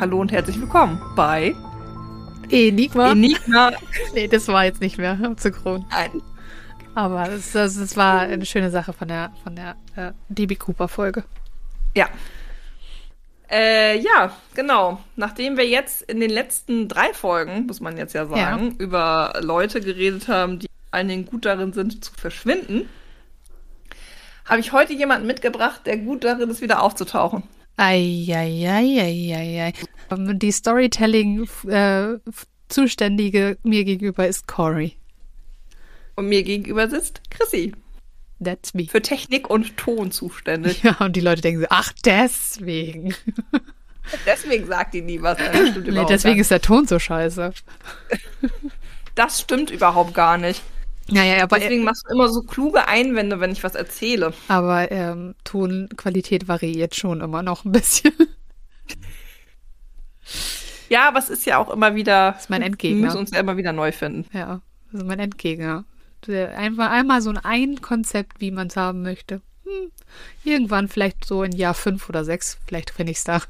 Hallo und herzlich willkommen bei Enigma. Enigma. nee, das war jetzt nicht mehr Synchron. Nein. Aber es, es, es war eine schöne Sache von der, von der äh, DB Cooper-Folge. Ja. Äh, ja, genau. Nachdem wir jetzt in den letzten drei Folgen, muss man jetzt ja sagen, ja. über Leute geredet haben, die allen gut darin sind, zu verschwinden, habe ich heute jemanden mitgebracht, der gut darin ist, wieder aufzutauchen. Eieieiei. Die Storytelling-Zuständige äh, mir gegenüber ist Cory. Und mir gegenüber sitzt Chrissy. That's me. Für Technik und Ton zuständig. Ja, und die Leute denken so, ach, deswegen. Deswegen sagt die nie was. nee, deswegen ist der Ton so scheiße. Das stimmt überhaupt gar nicht. Naja, aber Deswegen machst du immer so kluge Einwände, wenn ich was erzähle. Aber ähm, Tonqualität variiert schon immer noch ein bisschen. Ja, aber es ist ja auch immer wieder. Das ist mein Endgegner. Wir müssen uns ja immer wieder neu finden. Ja, das ist mein Endgegner. Einfach einmal so ein, ein Konzept, wie man es haben möchte. Hm, irgendwann vielleicht so in Jahr fünf oder sechs, vielleicht finde ich es da.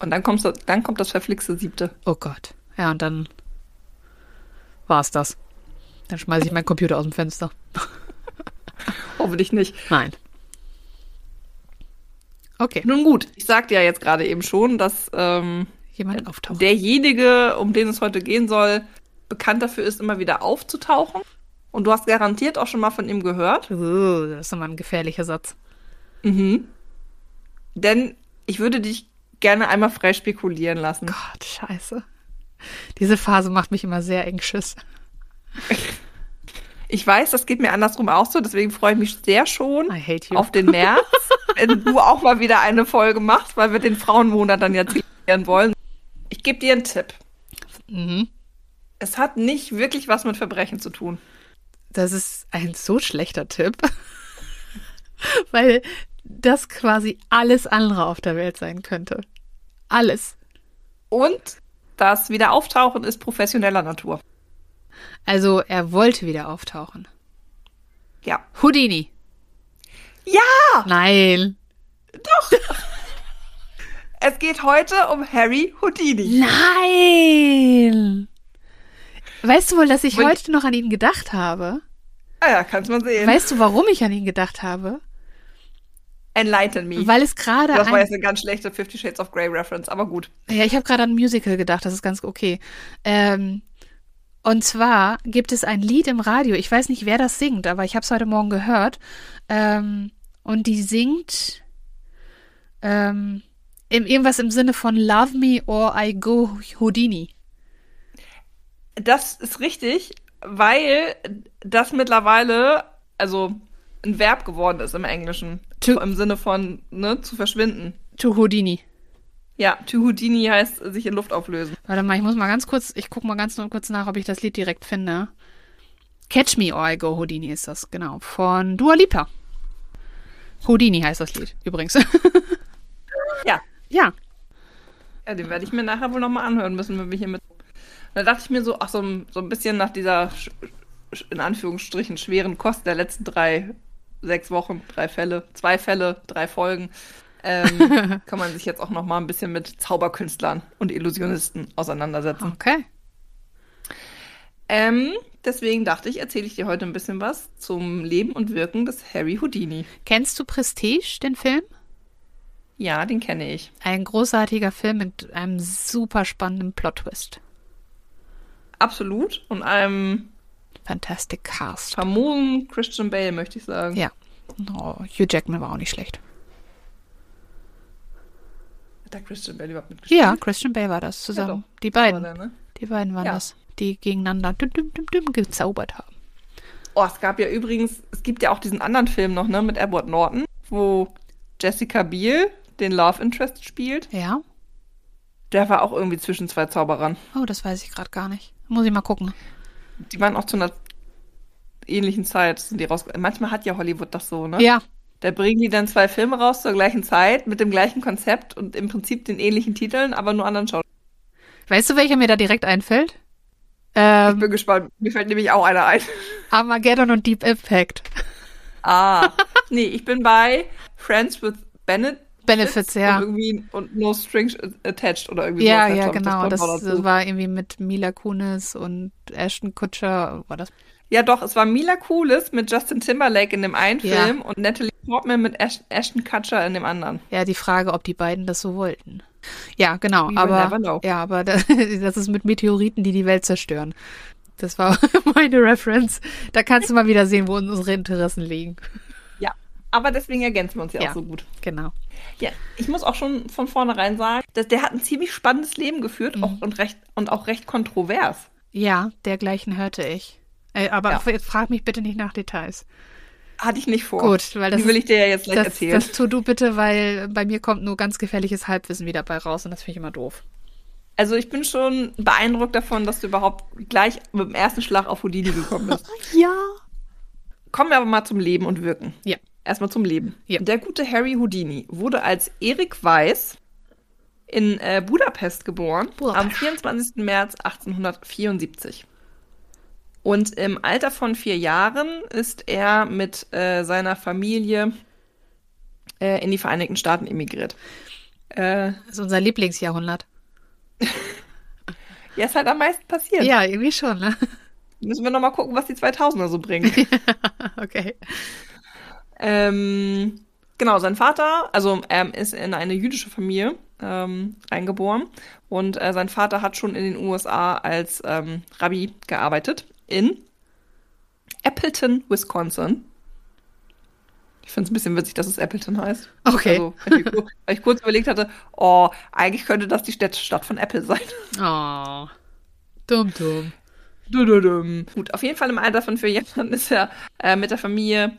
Und dann, kommst du, dann kommt das verflixte siebte. Oh Gott. Ja, und dann war es das. Dann schmeiße ich meinen Computer aus dem Fenster. Hoffentlich nicht. Nein. Okay. Nun gut, ich sagte ja jetzt gerade eben schon, dass ähm, jemand auftaucht. Derjenige, um den es heute gehen soll, bekannt dafür ist, immer wieder aufzutauchen. Und du hast garantiert auch schon mal von ihm gehört. Uh, das ist immer ein gefährlicher Satz. Mhm. Denn ich würde dich gerne einmal frei spekulieren lassen. Gott, scheiße. Diese Phase macht mich immer sehr anxious. Ich weiß, das geht mir andersrum auch so, deswegen freue ich mich sehr schon auf den März, wenn du auch mal wieder eine Folge machst, weil wir den Frauenmonat dann ja zelebrieren wollen. Ich gebe dir einen Tipp. Mhm. Es hat nicht wirklich was mit Verbrechen zu tun. Das ist ein so schlechter Tipp, weil das quasi alles andere auf der Welt sein könnte. Alles. Und das Wiederauftauchen ist professioneller Natur. Also er wollte wieder auftauchen. Ja. Houdini. Ja! Nein. Doch. es geht heute um Harry Houdini. Nein. Weißt du wohl, dass ich Und heute noch an ihn gedacht habe? Ah ja, kannst man sehen. Weißt du, warum ich an ihn gedacht habe? Enlighten me. Weil es gerade. Das war jetzt eine ganz schlechte Fifty Shades of Grey Reference, aber gut. Ja, ich habe gerade an ein Musical gedacht, das ist ganz okay. Ähm, und zwar gibt es ein Lied im Radio, ich weiß nicht, wer das singt, aber ich habe es heute Morgen gehört. Ähm, und die singt ähm, irgendwas im Sinne von Love me or I go Houdini. Das ist richtig, weil das mittlerweile, also ein Verb geworden ist im Englischen. To, Im Sinne von, ne, zu verschwinden. To Houdini. Ja, To Houdini heißt sich in Luft auflösen. Warte mal, ich muss mal ganz kurz, ich gucke mal ganz nur kurz nach, ob ich das Lied direkt finde. Catch Me or I Go Houdini ist das, genau. Von Dua Lipa. Houdini heißt das Lied, übrigens. ja. Ja. Ja, den werde ich mir nachher wohl nochmal anhören müssen, wenn wir hier mit. Da dachte ich mir so, ach, so, so ein bisschen nach dieser, in Anführungsstrichen, schweren Kost der letzten drei, sechs Wochen, drei Fälle, zwei Fälle, drei Folgen, ähm, kann man sich jetzt auch noch mal ein bisschen mit Zauberkünstlern und Illusionisten auseinandersetzen. Okay. Ähm, deswegen dachte ich, erzähle ich dir heute ein bisschen was zum Leben und Wirken des Harry Houdini. Kennst du Prestige, den Film? Ja, den kenne ich. Ein großartiger Film mit einem super spannenden Plot-Twist. Absolut. Und einem Fantastic Cast. Famosen Christian Bale, möchte ich sagen. Ja. Oh, Hugh Jackman war auch nicht schlecht. Da Christian Bale überhaupt mitgespielt? Ja, Christian Bale war das zusammen. Ja, die beiden. Der, ne? Die beiden waren ja. das, die gegeneinander düm, düm, düm, düm, gezaubert haben. Oh, es gab ja übrigens, es gibt ja auch diesen anderen Film noch, ne, mit Edward Norton, wo Jessica Biel den Love Interest spielt. Ja. Der war auch irgendwie zwischen zwei Zauberern. Oh, das weiß ich gerade gar nicht. Muss ich mal gucken. Die waren auch zu einer ähnlichen Zeit, sind die raus. Manchmal hat ja Hollywood das so, ne? Ja, da bringen die dann zwei Filme raus zur gleichen Zeit mit dem gleichen Konzept und im Prinzip den ähnlichen Titeln, aber nur anderen Schauspielern. Weißt du, welcher mir da direkt einfällt? Ähm, ich bin gespannt. Mir fällt nämlich auch einer ein. Armageddon und Deep Impact. Ah. nee, ich bin bei Friends with Benedict. Benefits, ja. Und irgendwie und No Strings Attached oder irgendwie Ja, sowas, ja, genau. Das, Pendant dazu. war irgendwie mit Mila Kunis und Ashton Kutcher. War das? Ja, doch, es war Mila Kunis mit Justin Timberlake in dem einen Ja. Film und Natalie Portman mit Ash Ashton Kutcher in dem anderen. Ja, die Frage, ob die beiden das so wollten. Ja, genau. We aber ja, aber da, das ist mit Meteoriten, die die Welt zerstören. Das war meine Reference. Da kannst du mal wieder sehen, wo unsere Interessen liegen. Ja, aber deswegen ergänzen wir uns ja, Ja. auch so gut. Genau. Ja, ich muss auch schon von vornherein sagen, dass der hat ein ziemlich spannendes Leben geführt Mhm. auch, und, recht, und auch recht kontrovers. Ja, dergleichen hörte ich. Äh, aber Ja. jetzt frag mich bitte nicht nach Details. Hatte ich nicht vor. Gut, weil das Die will ich dir ja jetzt gleich Das, erzählen. das tu du bitte, weil bei mir kommt nur ganz gefährliches Halbwissen wieder bei raus und das finde ich immer doof. Also ich bin schon beeindruckt davon, dass du überhaupt gleich mit dem ersten Schlag auf Houdini gekommen bist. Ja. Kommen wir aber mal zum Leben und Wirken. Ja. Erstmal zum Leben. Ja. Der gute Harry Houdini wurde als Erik Weiß in äh, Budapest geboren Budapest. am 24. März 1874. Und im Alter von vier Jahren ist er mit äh, seiner Familie äh, in die Vereinigten Staaten emigriert. Äh, Das ist unser Lieblingsjahrhundert. ja, ist halt am meisten passiert. Ja, irgendwie schon, ne? Müssen wir noch mal gucken, was die 2000er so bringen. okay. Ähm, genau, sein Vater, also er ist in eine jüdische Familie ähm, reingeboren und äh, sein Vater hat schon in den USA als ähm, Rabbi gearbeitet in Appleton, Wisconsin. Ich finde es ein bisschen witzig, dass es Appleton heißt. Okay. Also, weil ich, weil ich kurz überlegt hatte, oh, eigentlich könnte das die Städtestadt von Apple sein. Oh. Dumm, dumm. Dududum. Gut, auf jeden Fall im Alter von vier Jahren ist er äh, mit der Familie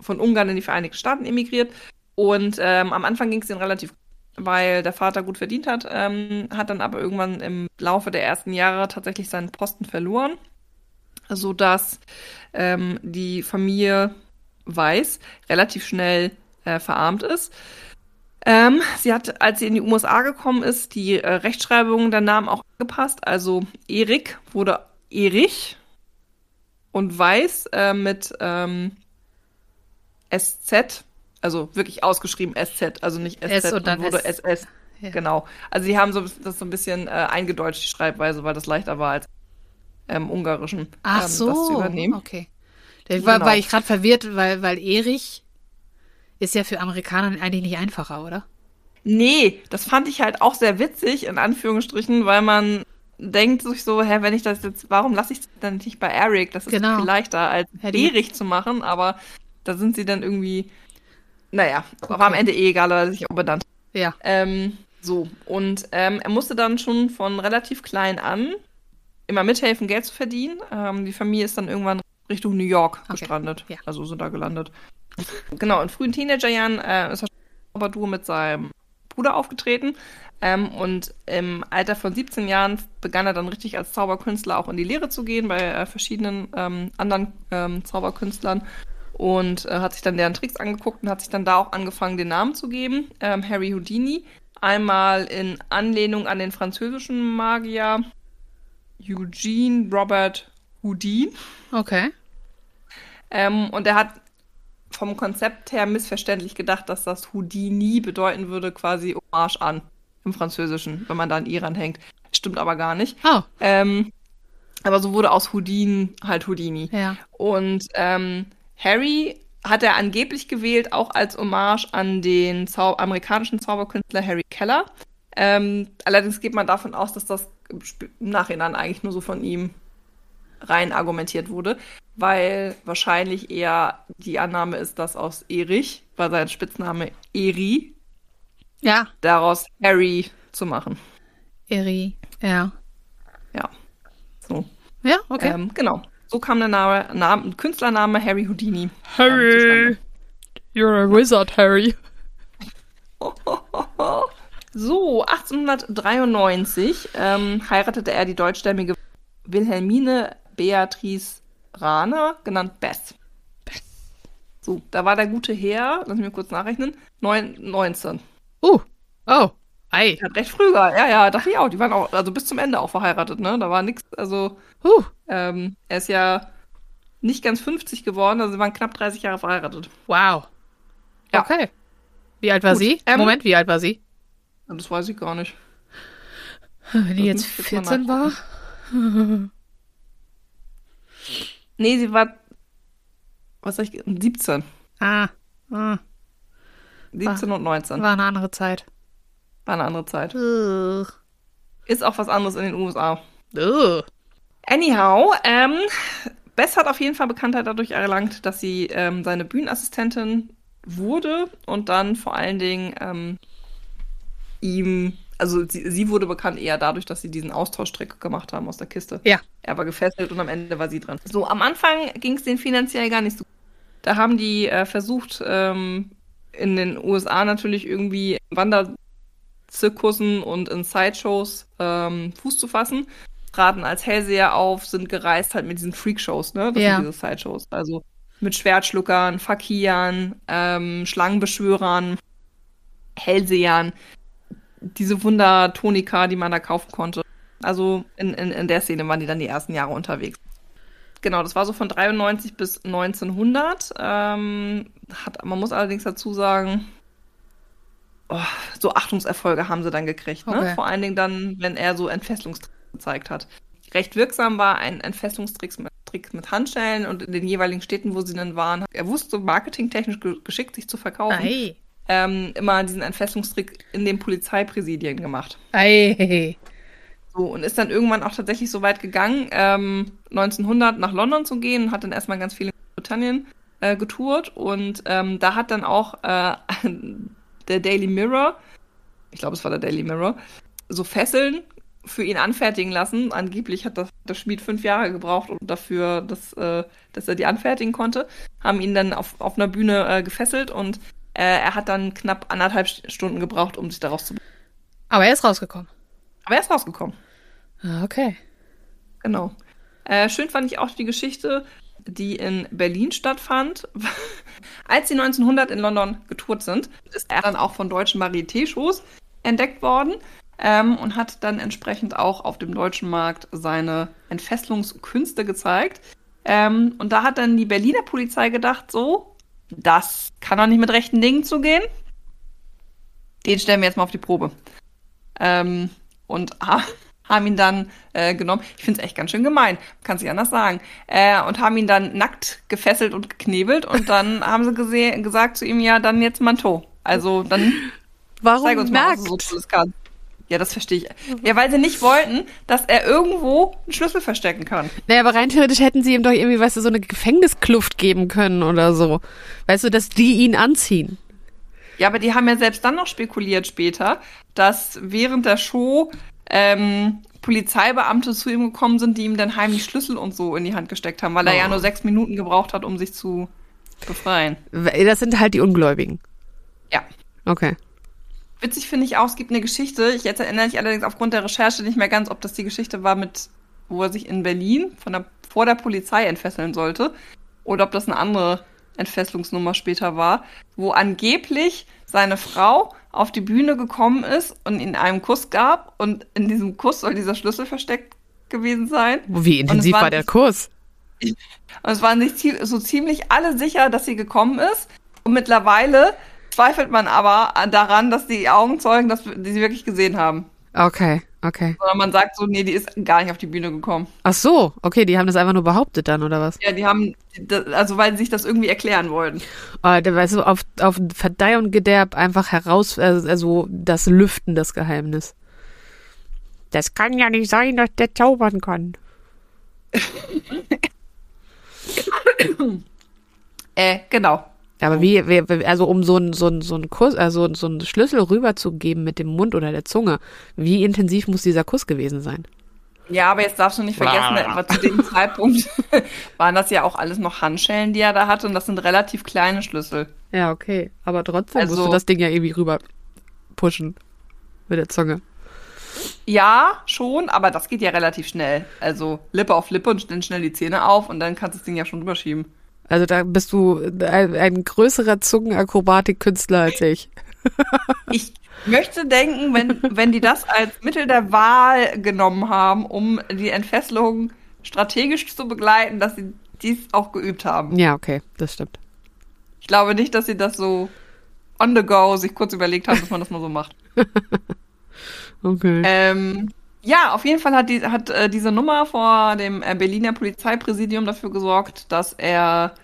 von Ungarn in die Vereinigten Staaten emigriert. Und ähm, am Anfang ging es ihm relativ gut, weil der Vater gut verdient hat, ähm, hat dann aber irgendwann im Laufe der ersten Jahre tatsächlich seinen Posten verloren, sodass ähm, die Familie Weiß relativ schnell äh, verarmt ist. Ähm, sie hat, als sie in die USA gekommen ist, die äh, Rechtschreibung der Namen auch angepasst. Also Erik wurde Erich und Weiß äh, mit ähm, SZ, also wirklich ausgeschrieben SZ, also nicht SZ S und dann wurde S. SS. Ja. Genau. Also sie haben so, das so ein bisschen äh, eingedeutscht, die Schreibweise, weil das leichter war als im Ungarischen Ach ähm, so. das zu übernehmen. Okay. Da war, Genau. war ich gerade verwirrt, weil, weil Erich ist ja für Amerikaner eigentlich nicht einfacher, oder? Nee, das fand ich halt auch sehr witzig, in Anführungsstrichen, weil man denkt sich so, hä, wenn ich das jetzt, warum lasse ich es dann nicht bei Eric? Das ist Genau. viel leichter, als die- Erich zu machen, aber da sind sie dann irgendwie, naja, war am Ende eh egal, weil er sich auch benannt. Ja. Ähm, so, und ähm, er musste dann schon von relativ klein an immer mithelfen, Geld zu verdienen. Ähm, die Familie ist dann irgendwann Richtung New York Okay. gestrandet, Ja. also sind da gelandet. Genau, in frühen Teenagerjahren äh, ist er aber du mit seinem Bruder aufgetreten. Ähm, und im Alter von 17 Jahren begann er dann richtig als Zauberkünstler auch in die Lehre zu gehen bei äh, verschiedenen ähm, anderen ähm, Zauberkünstlern und äh, hat sich dann deren Tricks angeguckt und hat sich dann da auch angefangen, den Namen zu geben. Ähm, Harry Houdini. Einmal in Anlehnung an den französischen Magier Eugene Robert Houdin. Okay. Ähm, und er hat vom Konzept her missverständlich gedacht, dass das Houdini bedeuten würde, quasi Hommage an im Französischen, wenn man da an Iran hängt. Stimmt aber gar nicht. Oh, Ähm, aber so wurde aus Houdin halt Houdini. ja. Und ähm, Harry hat er angeblich gewählt, auch als Hommage an den Zau amerikanischen Zauberkünstler Harry Keller. Ähm, allerdings geht man davon aus, dass das im Nachhinein eigentlich nur so von ihm rein argumentiert wurde, weil wahrscheinlich eher die Annahme ist, dass aus Erich, weil sein Spitzname Eri, Ja, daraus Harry zu machen. Eri. Ja. Ja. So. Ja, okay. Ähm, genau. So kam der Name, Name, Künstlername Harry Houdini. zustande. You're a wizard, Harry. So, 1893 ähm, heiratete er die deutschstämmige Wilhelmine Beatrice Rahner, genannt Bess. So, da war der gute Herr, lass mich mal kurz nachrechnen, neun, 19. Uh. Oh. Ei. Ja, recht früh, war- ja, ja, dachte ich auch. Die waren auch, also bis zum Ende auch verheiratet, ne? Da war nix, also, Uh. ähm, er ist ja nicht ganz 50 geworden, also sie waren knapp 30 Jahre verheiratet. Wow. Ja. Okay. Wie alt war Gut, sie? ähm, Moment, wie alt war sie? Das weiß ich gar nicht. Wenn die jetzt müsste ich jetzt mal 14 war? Nee, sie war, was sag ich, 17. Ah, ah 17 und 19. war eine andere Zeit. War eine andere Zeit. Ugh. Ist auch was anderes in den USA. Ugh. Anyhow, ähm, Bess hat auf jeden Fall Bekanntheit dadurch erlangt, dass sie ähm, seine Bühnenassistentin wurde und dann vor allen Dingen ähm, ihm, also sie, sie wurde bekannt eher dadurch, dass sie diesen Austauschtrick gemacht haben aus der Kiste. Ja. Er war gefesselt und am Ende war sie dran. So, am Anfang ging es denen finanziell gar nicht so gut. Da haben die äh, versucht, ähm, in den USA natürlich irgendwie Wanderzirkussen und in Sideshows ähm, Fuß zu fassen. Traten als Hellseher auf, sind gereist halt mit diesen Freakshows, ne? Das Ja. sind diese Sideshows. Also mit Schwertschluckern, Fakiern, ähm, Schlangenbeschwörern, Hellsehern, diese Wundertonika, die man da kaufen konnte. Also in, in, in der Szene waren die dann die ersten Jahre unterwegs. Genau, das war so von 93 bis 1900. Ähm, hat, man muss allerdings dazu sagen, oh, so Achtungserfolge haben sie dann gekriegt. Ne? Okay. Vor allen Dingen dann, wenn er so Entfesselungstricks gezeigt hat. Recht wirksam war ein Entfesselungstrick mit, Trick mit Handschellen und in den jeweiligen Städten, wo sie dann waren. Er wusste marketingtechnisch ge geschickt, sich zu verkaufen. Ei. Ähm, immer diesen Entfesselungstrick in den Polizeipräsidien gemacht. Ei. So, und ist dann irgendwann auch tatsächlich so weit gegangen, ähm, 1900 nach London zu gehen und hat dann erstmal ganz viel in Britannien äh, getourt. Und ähm, da hat dann auch äh, der Daily Mirror, ich glaube, es war der Daily Mirror, so Fesseln für ihn anfertigen lassen. Angeblich hat das, der Schmied fünf Jahre gebraucht dafür, dass, äh, dass er die anfertigen konnte. Haben ihn dann auf, auf einer Bühne äh, gefesselt und äh, er hat dann knapp anderthalb Stunden gebraucht, um sich daraus zu. Aber er ist rausgekommen. Aber er ist rausgekommen. Ah, Okay. Genau. Äh, schön fand ich auch die Geschichte, die in Berlin stattfand. Als sie 1900 in London getourt sind, ist er dann auch von deutschen Varieté-Shows entdeckt worden ähm, und hat dann entsprechend auch auf dem deutschen Markt seine Entfesselungskünste gezeigt. Ähm, und da hat dann die Berliner Polizei gedacht, so, das kann doch nicht mit rechten Dingen zugehen. Den stellen wir jetzt mal auf die Probe. Ähm, und ha haben ihn dann äh, genommen. Ich finde es echt ganz schön gemein, kann sich anders sagen. Äh, und haben ihn dann nackt gefesselt und geknebelt und dann haben sie gese- gesagt zu ihm, ja, dann jetzt Manteau. Also dann Warum zeig uns mal, was du so Tolles kannst. Ja, das verstehe ich. Ja, weil sie nicht wollten, dass er irgendwo einen Schlüssel verstecken kann. Naja, aber rein theoretisch hätten sie ihm doch irgendwie, weißt du, so eine Gefängniskluft geben können oder so. Weißt du, dass die ihn anziehen. Ja, aber die haben ja selbst dann noch spekuliert später, dass während der Show ähm, Polizeibeamte zu ihm gekommen sind, die ihm dann heimlich Schlüssel und so in die Hand gesteckt haben, weil er Oh. ja nur sechs Minuten gebraucht hat, um sich zu befreien. Das sind halt die Ungläubigen. Ja. Okay. Witzig finde ich auch, es gibt eine Geschichte, ich jetzt erinnere mich allerdings aufgrund der Recherche nicht mehr ganz, ob das die Geschichte war mit, wo er sich in Berlin von der, vor der Polizei entfesseln sollte, oder ob das eine andere Entfesselungsnummer später war, wo angeblich seine Frau auf die Bühne gekommen ist und ihm einen Kuss gab und in diesem Kuss soll dieser Schlüssel versteckt gewesen sein. Wie intensiv war der nicht- Kurs? Und es waren sich so ziemlich alle sicher, dass sie gekommen ist. Und mittlerweile zweifelt man aber an- daran, dass die Augenzeugen das, die sie wirklich gesehen haben. Okay, okay. Sondern man sagt so, nee, die ist gar nicht auf die Bühne gekommen. Ach so, okay, die haben das einfach nur behauptet dann, oder was? Ja, die haben, also weil sie sich das irgendwie erklären wollten. Oh, der weißt du, auf, auf Verdeih und Gederb einfach heraus, also, also das Lüften, das Geheimnis. Das kann ja nicht sein, dass der zaubern kann. Äh, genau. Aber wie, wie, also um so einen so einen- so einen Kuss, also so einen Schlüssel rüberzugeben mit dem Mund oder der Zunge, wie intensiv muss dieser Kuss gewesen sein? Ja, aber jetzt darfst du nicht vergessen, etwa zu dem Zeitpunkt waren das ja auch alles noch Handschellen, die er da hatte. Und das sind relativ kleine Schlüssel. Ja, okay. Aber trotzdem Also- musst du das Ding ja irgendwie rüber pushen mit der Zunge. Ja, schon, aber das geht ja relativ schnell. Also Lippe auf Lippe und dann schnell die Zähne auf und dann kannst du das Ding ja schon rüberschieben. Also da bist du ein, ein größerer Zungenakrobatik-Künstler als ich. Ich möchte denken, wenn, wenn die das als Mittel der Wahl genommen haben, um die Entfesselung strategisch zu begleiten, dass sie dies auch geübt haben. Ja, okay, das stimmt. Ich glaube nicht, dass sie das so on the go sich kurz überlegt hat, dass man das mal so macht. okay. Ähm, ja, auf jeden Fall hat, die, hat äh, diese Nummer vor dem äh, Berliner Polizeipräsidium dafür gesorgt, dass er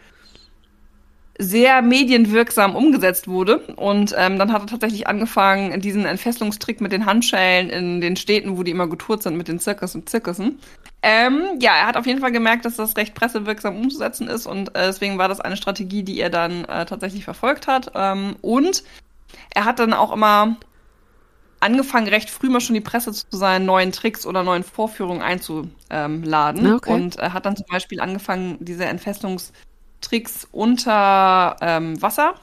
sehr medienwirksam umgesetzt wurde. Und ähm, dann hat er tatsächlich angefangen, diesen Entfesselungstrick mit den Handschellen in den Städten, wo die immer getourt sind, mit den Zirkus und Zirkussen. Ähm, ja, er hat auf jeden Fall gemerkt, dass das recht pressewirksam umzusetzen ist und äh, deswegen war das eine Strategie, die er dann äh, tatsächlich verfolgt hat. Ähm, und er hat dann auch immer angefangen, recht früh mal schon die Presse zu seinen neuen Tricks oder neuen Vorführungen einzuladen. Okay. Und er hat dann zum Beispiel angefangen, diese Entfesselungs- Tricks unter ähm, Wasser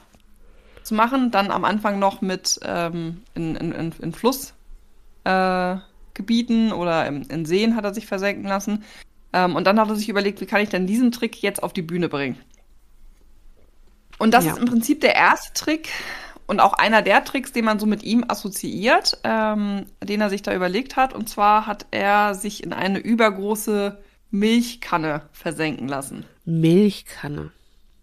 zu machen. Dann am Anfang noch mit ähm, in, in, in, in Flussgebieten äh, oder in, in, Seen hat er sich versenken lassen. Ähm, und dann hat er sich überlegt, wie kann ich denn diesen Trick jetzt auf die Bühne bringen? Und das ja. ist im Prinzip der erste Trick und auch einer der Tricks, den man so mit ihm assoziiert, ähm, den er sich da überlegt hat. Und zwar hat er sich in eine übergroße Milchkanne versenken lassen. Milchkanne.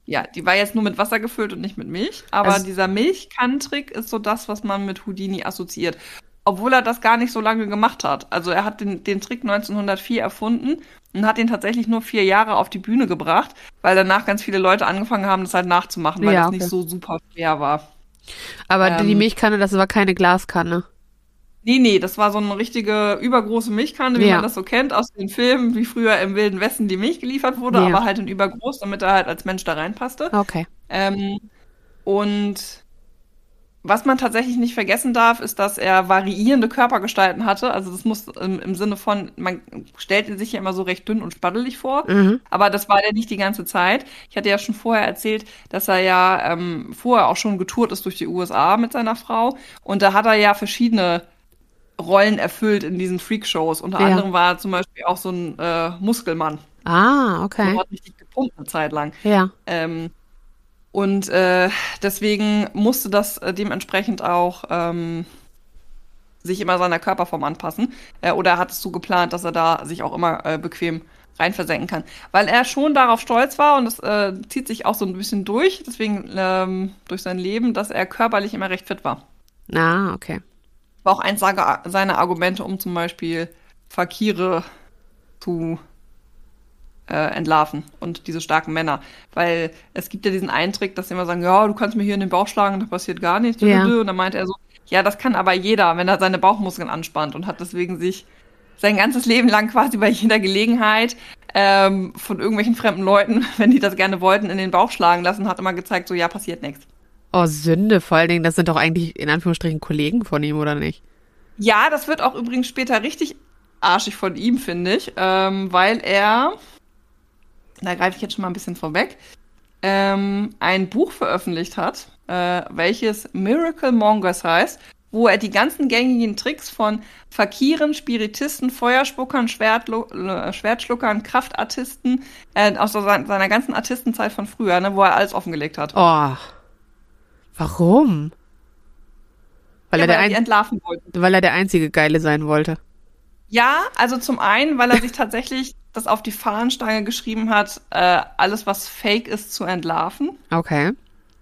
Ja, die war jetzt nur mit Wasser gefüllt und nicht mit Milch. Aber also, dieser Milchkannentrick ist so das, was man mit Houdini assoziiert. Obwohl er das gar nicht so lange gemacht hat. Also er hat den, den Trick 1904 erfunden und hat ihn tatsächlich nur vier Jahre auf die Bühne gebracht, weil danach ganz viele Leute angefangen haben, das halt nachzumachen, weil ja, das nicht so super schwer war. Aber ähm, die Milchkanne, das war keine Glaskanne. Nee, nee, das war so eine richtige übergroße Milchkanne, wie ja. man das so kennt aus den Filmen, wie früher im Wilden Westen die Milch geliefert wurde, ja. aber halt in übergroß, damit er halt als Mensch da reinpasste. Okay. Ähm, und was man tatsächlich nicht vergessen darf, ist, dass er variierende Körpergestalten hatte. Also das muss im, im Sinne von, man stellt ihn sich ja immer so recht dünn und spaddelig vor, mhm. aber das war er nicht die ganze Zeit. Ich hatte ja schon vorher erzählt, dass er ja ähm, vorher auch schon getourt ist durch die USA mit seiner Frau und da hat er ja verschiedene Rollen erfüllt in diesen Freakshows. Unter ja. anderem war er zum Beispiel auch so ein äh, Muskelmann. Ah, okay. Der hat richtig gepumpt eine Zeit lang. Ja. Ähm, und äh, deswegen musste das äh, dementsprechend auch ähm, sich immer seiner Körperform anpassen. Äh, oder hat es so geplant, dass er da sich auch immer äh, bequem reinversenken kann. Weil er schon darauf stolz war und das äh, zieht sich auch so ein bisschen durch, deswegen ähm, durch sein Leben, dass er körperlich immer recht fit war. Ah, okay. War auch eins seiner Argumente, um zum Beispiel Fakire zu äh, entlarven und diese starken Männer. Weil es gibt ja diesen Eintrick, dass sie immer sagen, ja, du kannst mir hier in den Bauch schlagen, da passiert gar nichts. Ja. Und dann meint er so, ja, das kann aber jeder, wenn er seine Bauchmuskeln anspannt und hat deswegen sich sein ganzes Leben lang quasi bei jeder Gelegenheit ähm, von irgendwelchen fremden Leuten, wenn die das gerne wollten, in den Bauch schlagen lassen, hat immer gezeigt, so ja, passiert nichts. Oh, Sünde, vor allen Dingen, das sind doch eigentlich in Anführungsstrichen Kollegen von ihm, oder nicht? Ja, das wird auch übrigens später richtig arschig von ihm, finde ich, ähm, weil er, da greife ich jetzt schon mal ein bisschen vorweg, ähm, ein Buch veröffentlicht hat, äh, welches Miracle Mongers heißt, wo er die ganzen gängigen Tricks von Fakiren, Spiritisten, Feuerspuckern, Schwertlo äh, Schwertschluckern, Kraftartisten, äh, aus seiner ganzen Artistenzeit von früher, ne, wo er alles offengelegt hat. Oh. Warum? Weil, ja, er, weil, der entlarven wollte. weil er der einzige Geile sein wollte. Ja, also zum einen, weil er sich tatsächlich das auf die Fahnenstange geschrieben hat, äh, alles, was fake ist, zu entlarven. Okay.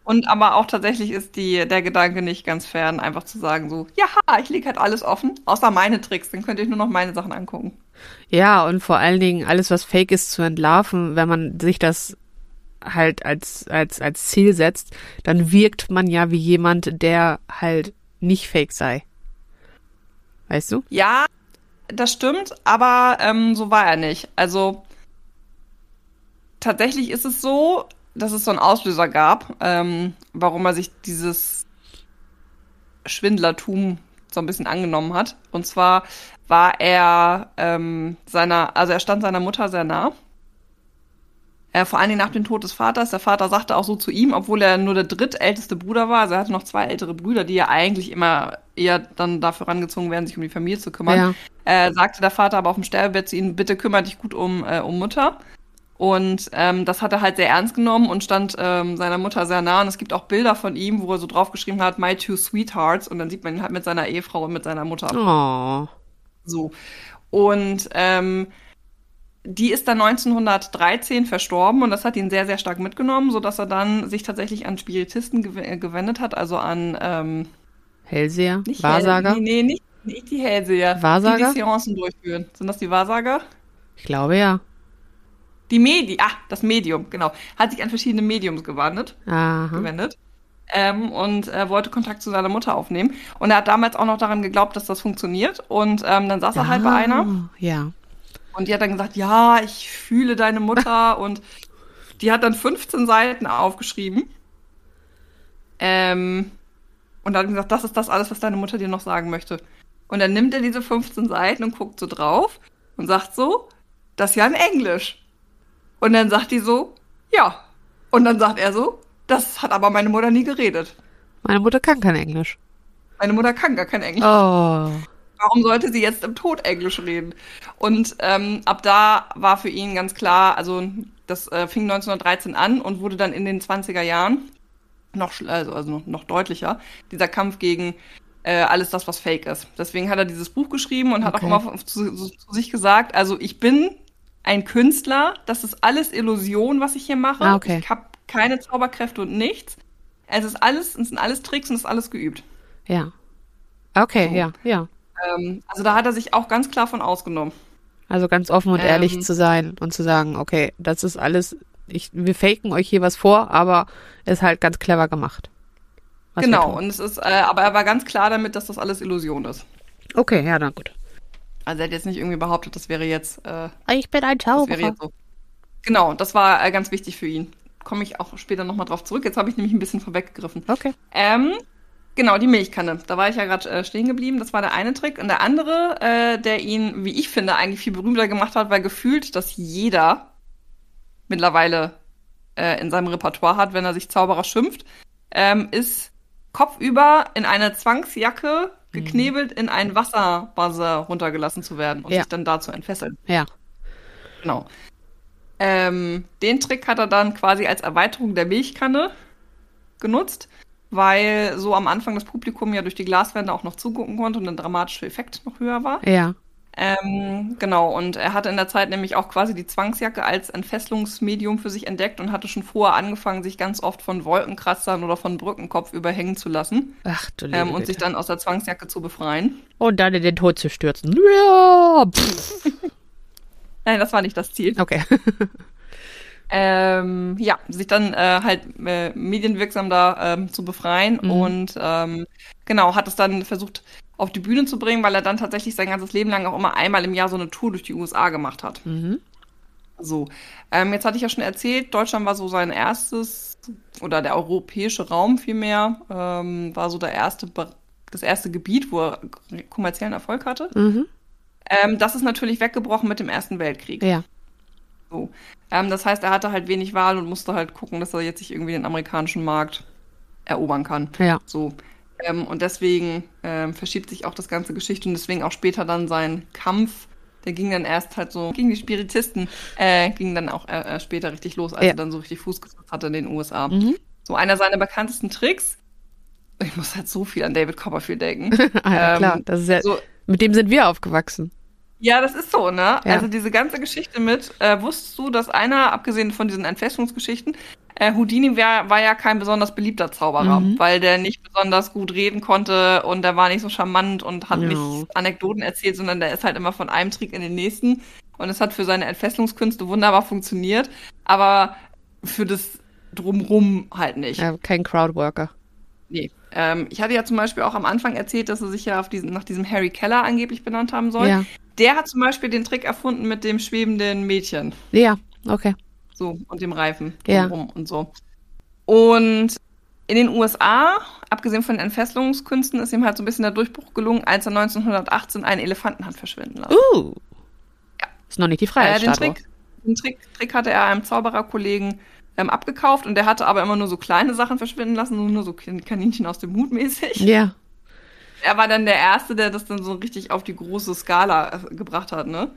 Und aber auch tatsächlich ist die, der Gedanke nicht ganz fern, einfach zu sagen so, ja, ich lege halt alles offen, außer meine Tricks, dann könnt ihr nur noch meine Sachen angucken. Ja, und vor allen Dingen alles, was fake ist, zu entlarven, wenn man sich das halt als, als, als Ziel setzt, dann wirkt man ja wie jemand, der halt nicht fake sei. Weißt du? Ja, das stimmt, aber ähm, so war er nicht. Also tatsächlich ist es so, dass es so einen Auslöser gab, ähm, warum er sich dieses Schwindlertum so ein bisschen angenommen hat. Und zwar war er ähm, seiner, also er stand seiner Mutter sehr nah äh, vor allen Dingen nach dem Tod des Vaters. Der Vater sagte auch so zu ihm, obwohl er nur der drittälteste Bruder war, also er hatte noch zwei ältere Brüder, die ja eigentlich immer eher dann dafür rangezogen werden, sich um die Familie zu kümmern. Ja. Äh, sagte der Vater aber auf dem Sterbebett zu ihm, bitte kümmere dich gut um, äh, um Mutter. Und ähm, das hat er halt sehr ernst genommen und stand ähm, seiner Mutter sehr nah. Und es gibt auch Bilder von ihm, wo er so draufgeschrieben hat, My Two Sweethearts. Und dann sieht man ihn halt mit seiner Ehefrau und mit seiner Mutter. Oh. So. Und ähm, die ist dann 1913 verstorben und das hat ihn sehr, sehr stark mitgenommen, sodass er dann sich tatsächlich an Spiritisten äh, gewendet hat, also an ähm, Hellseher? Wahrsager? Hell, nee, nee, nicht, nicht die Hellseher. Wahrsager? Die, die Seancen durchführen. Sind das die Wahrsager? Ich glaube ja. Die Medi, ah, das Medium, genau. Hat sich an verschiedene Mediums gewandet, Aha. gewendet. Ähm, und äh, wollte Kontakt zu seiner Mutter aufnehmen. Und er hat damals auch noch daran geglaubt, dass das funktioniert. Und ähm, dann saß er halt bei einer. Ah, Ja. Und die hat dann gesagt, ja, ich fühle deine Mutter. und die hat dann 15 Seiten aufgeschrieben. Ähm, und hat gesagt, das ist das alles, was deine Mutter dir noch sagen möchte. Und dann nimmt er diese 15 Seiten und guckt so drauf und sagt so, das ist ja in Englisch. Und dann sagt die so, ja. Und dann sagt er so, das hat aber meine Mutter nie geredet. Meine Mutter kann kein Englisch. Meine Mutter kann gar kein Englisch. Oh. Warum sollte sie jetzt im Tod Englisch reden? Und ähm, ab da war für ihn ganz klar, also das äh, fing 1913 an und wurde dann in den 20er Jahren noch, also, also noch, noch deutlicher, dieser Kampf gegen äh, alles das, was fake ist. Deswegen hat er dieses Buch geschrieben und hat Okay. auch immer zu, zu, zu sich gesagt, also ich bin ein Künstler, das ist alles Illusion, was ich hier mache. Ah, okay. Ich habe keine Zauberkräfte und nichts. Es ist alles, es sind alles Tricks und es ist alles geübt. Ja. Okay, So. ja, ja. Ähm, also da hat er sich auch ganz klar von ausgenommen. Also ganz offen und ehrlich Ähm. zu sein und zu sagen, okay, das ist alles, ich, wir faken euch hier was vor, aber ist halt ganz clever gemacht. genau, und es ist, äh, aber er war ganz klar damit, dass das alles Illusion ist. Okay, ja, dann gut. Also er hat jetzt nicht irgendwie behauptet, das wäre jetzt, äh, Ich bin ein Zauberer. so. Genau, das war äh, ganz wichtig für ihn. Komme ich auch später nochmal drauf zurück. Jetzt habe ich nämlich ein bisschen vorweggegriffen. Okay. Ähm, genau, die Milchkanne. Da war ich ja gerade äh, stehen geblieben. Das war der eine Trick. Und der andere, äh, der ihn, wie ich finde, eigentlich viel berühmter gemacht hat, weil gefühlt, dass jeder mittlerweile äh, in seinem Repertoire hat, wenn er sich Zauberer schimpft, ähm, ist kopfüber in eine Zwangsjacke geknebelt in ein Wasserbuzzer runtergelassen zu werden und Ja. sich dann dazu entfesseln. Ja. Genau. Ähm, den Trick hat er dann quasi als Erweiterung der Milchkanne genutzt, weil so am Anfang das Publikum ja durch die Glaswände auch noch zugucken konnte und der dramatische Effekt noch höher war. Ja. Ähm, genau, und er hatte in der Zeit nämlich auch quasi die Zwangsjacke als Entfesselungsmedium für sich entdeckt und hatte schon vorher angefangen, sich ganz oft von Wolkenkratzern oder von Brückenkopf überhängen zu lassen Ach du ähm, und Güte. sich dann aus der Zwangsjacke zu befreien. Und dann in den Tod zu stürzen. Ja. Nein, das war nicht das Ziel. Okay. ähm, ja, sich dann äh, halt äh, medienwirksam da ähm, zu befreien Mhm. und ähm, genau, hat es dann versucht auf die Bühne zu bringen, weil er dann tatsächlich sein ganzes Leben lang auch immer einmal im Jahr so eine Tour durch die USA gemacht hat. Mhm. So, ähm, jetzt hatte ich ja schon erzählt, Deutschland war so sein erstes, oder der europäische Raum vielmehr, ähm, war so der erste, das erste Gebiet, wo er kommerziellen Erfolg hatte. Mhm. Ähm, das ist natürlich weggebrochen mit dem Ersten Weltkrieg. Ja. So. Ähm, das heißt, er hatte halt wenig Wahl und musste halt gucken, dass er jetzt sich irgendwie den amerikanischen Markt erobern kann. Ja. So. Ähm, und deswegen ähm, verschiebt sich auch das ganze Geschichte und deswegen auch später dann sein Kampf, der ging dann erst halt so gegen die Spiritisten, äh, ging dann auch äh, äh, später richtig los, als Ja. er dann so richtig Fuß gefasst hatte in den USA. Mhm. So einer seiner bekanntesten Tricks, ich muss halt so viel an David Copperfield denken. ah, ja, Ähm, klar. Das ist ja, so, mit dem sind wir aufgewachsen. Ja, das ist so, ne? Ja. Also diese ganze Geschichte mit, äh, wusstest du, dass einer, abgesehen von diesen Entfesselungsgeschichten, äh, Houdini wär, war ja kein besonders beliebter Zauberer, Mhm. weil der nicht besonders gut reden konnte und der war nicht so charmant und hat Ja. nicht Anekdoten erzählt, sondern der ist halt immer von einem Trick in den nächsten. Und es hat für seine Entfesselungskünste wunderbar funktioniert, aber für das Drumrum halt nicht. Ja, kein Crowdworker. Nee. Ähm, ich hatte ja zum Beispiel auch am Anfang erzählt, dass er sich ja auf diesen, nach diesem Harry Keller angeblich benannt haben soll. Ja. Der hat zum Beispiel den Trick erfunden mit dem schwebenden Mädchen. Ja, okay. So, und dem Reifen Ja. und so. Und in den USA, abgesehen von den Entfesselungskünsten, ist ihm halt so ein bisschen der Durchbruch gelungen, als er 1918 einen Elefanten hat verschwinden lassen. Uh. Ist noch nicht die Äh, den. Trick, den Trick, Trick hatte er einem Zaubererkollegen ähm, abgekauft und der hatte aber immer nur so kleine Sachen verschwinden lassen, nur so Kan- Kaninchen aus dem Hut mäßig. Ja. Er war dann der Erste, der das dann so richtig auf die große Skala äh, gebracht hat, ne?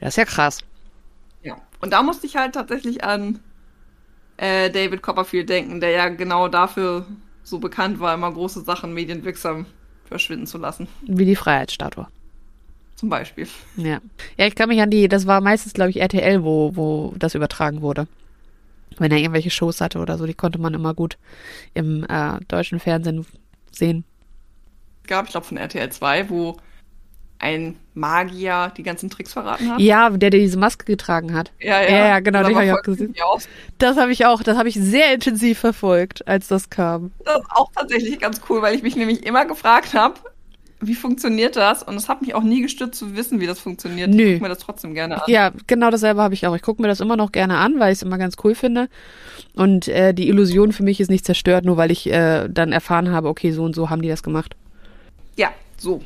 Das ist ja krass. Ja. Und da musste ich halt tatsächlich an äh, David Copperfield denken, der ja genau dafür so bekannt war, immer große Sachen medienwirksam verschwinden zu lassen. Wie die Freiheitsstatue. Zum zum Beispiel. Ja. Ja, ich kann mich an die, das war meistens, glaube ich, RTL, wo, wo das übertragen wurde. Wenn er irgendwelche Shows hatte oder so, die konnte man immer gut im äh, deutschen Fernsehen sehen. Gab, ich glaube, von RTL 2, wo ein Magier die ganzen Tricks verraten hat. Ja, der, der diese Maske getragen hat. ja, ja, ja, genau, Das den war hab ich auch gesehen. Das habe ich auch, das habe ich sehr intensiv verfolgt, als das kam. Das ist auch tatsächlich ganz cool, weil ich mich nämlich immer gefragt habe, wie funktioniert das? Und es hat mich auch nie gestützt zu wissen, wie das funktioniert. Nö. Ich gucke mir das trotzdem gerne an. Ja, genau dasselbe habe ich auch. Ich gucke mir das immer noch gerne an, weil ich es immer ganz cool finde. Und äh, die Illusion für mich ist nicht zerstört, nur weil ich äh, dann erfahren habe, okay, so und so haben die das gemacht. Ja, so.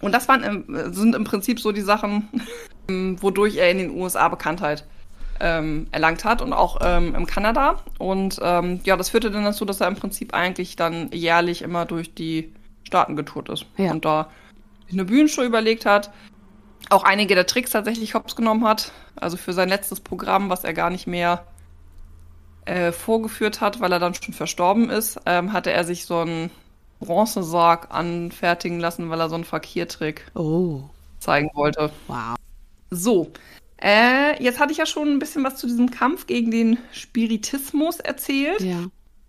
Und das waren im, sind im Prinzip so die Sachen, ähm, wodurch er in den USA Bekanntheit ähm, erlangt hat und auch ähm, im Kanada. Und ähm, ja, das führte dann dazu, dass er im Prinzip eigentlich dann jährlich immer durch die Staaten getourt ist. Ja. Und da sich eine Bühnenshow überlegt hat, auch einige der Tricks tatsächlich hops genommen hat. Also für sein letztes Programm, was er gar nicht mehr äh, vorgeführt hat, weil er dann schon verstorben ist, ähm, hatte er sich so einen Bronzesarg anfertigen lassen, weil er so einen Fakirtrick Oh, zeigen wollte. wow. So, äh, jetzt hatte ich ja schon ein bisschen was zu diesem Kampf gegen den Spiritismus erzählt. Ja.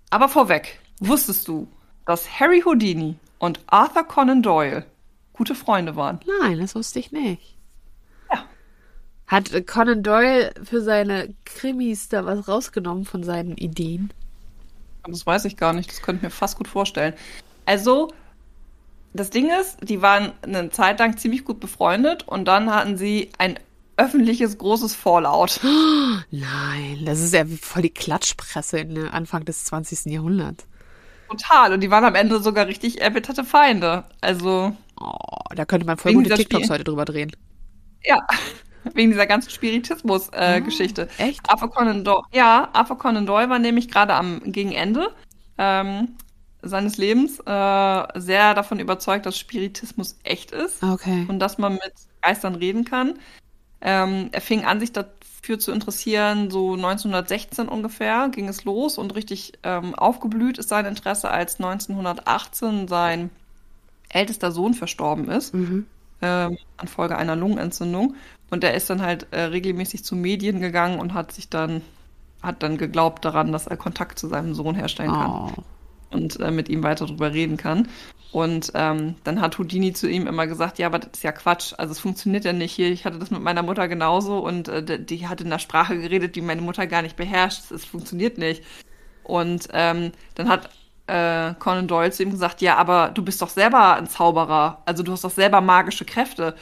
Aber vorweg, wusstest du, dass Harry Houdini und Arthur Conan Doyle gute Freunde waren? Nein, das wusste ich nicht. Ja. Hat Conan Doyle für seine Krimis da was rausgenommen von seinen Ideen? Das weiß ich gar nicht, das könnte ich mir fast gut vorstellen. Also, das Ding ist, die waren eine Zeit lang ziemlich gut befreundet und dann hatten sie ein öffentliches großes Fallout. Nein, das ist ja voll die Klatschpresse in der Anfang des 20. Jahrhunderts. Total. Und die waren am Ende sogar richtig erbitterte Feinde. Also, Oh, da könnte man voll gute TikToks Spiel- heute drüber drehen. ja, wegen dieser ganzen Spiritismus-Geschichte. Echt? Arthur Conan Doyle, ja, Arthur Conan Doyle war nämlich gerade am gegen Ende ähm, seines Lebens äh, sehr davon überzeugt, dass Spiritismus echt ist Okay. und dass man mit Geistern reden kann. Ähm, er fing an, sich dafür zu interessieren, so 1916 ungefähr ging es los und richtig ähm, aufgeblüht ist sein Interesse, als 1918 sein ältester Sohn verstorben ist Mhm. ähm, an Folge einer Lungenentzündung. Und er ist dann halt äh, regelmäßig zu Medien gegangen und hat sich dann, hat dann geglaubt daran, dass er Kontakt zu seinem Sohn herstellen kann Oh. Und äh, mit ihm weiter drüber reden kann. Und ähm, dann hat Houdini zu ihm immer gesagt, ja, aber das ist ja Quatsch, also es funktioniert ja nicht hier. Ich hatte das mit meiner Mutter genauso und äh, die- die hat in einer Sprache geredet, die meine Mutter gar nicht beherrscht. Es funktioniert nicht. Und ähm, dann hat äh, Conan Doyle zu ihm gesagt, ja, aber du bist doch selber ein Zauberer, also du hast doch selber magische Kräfte.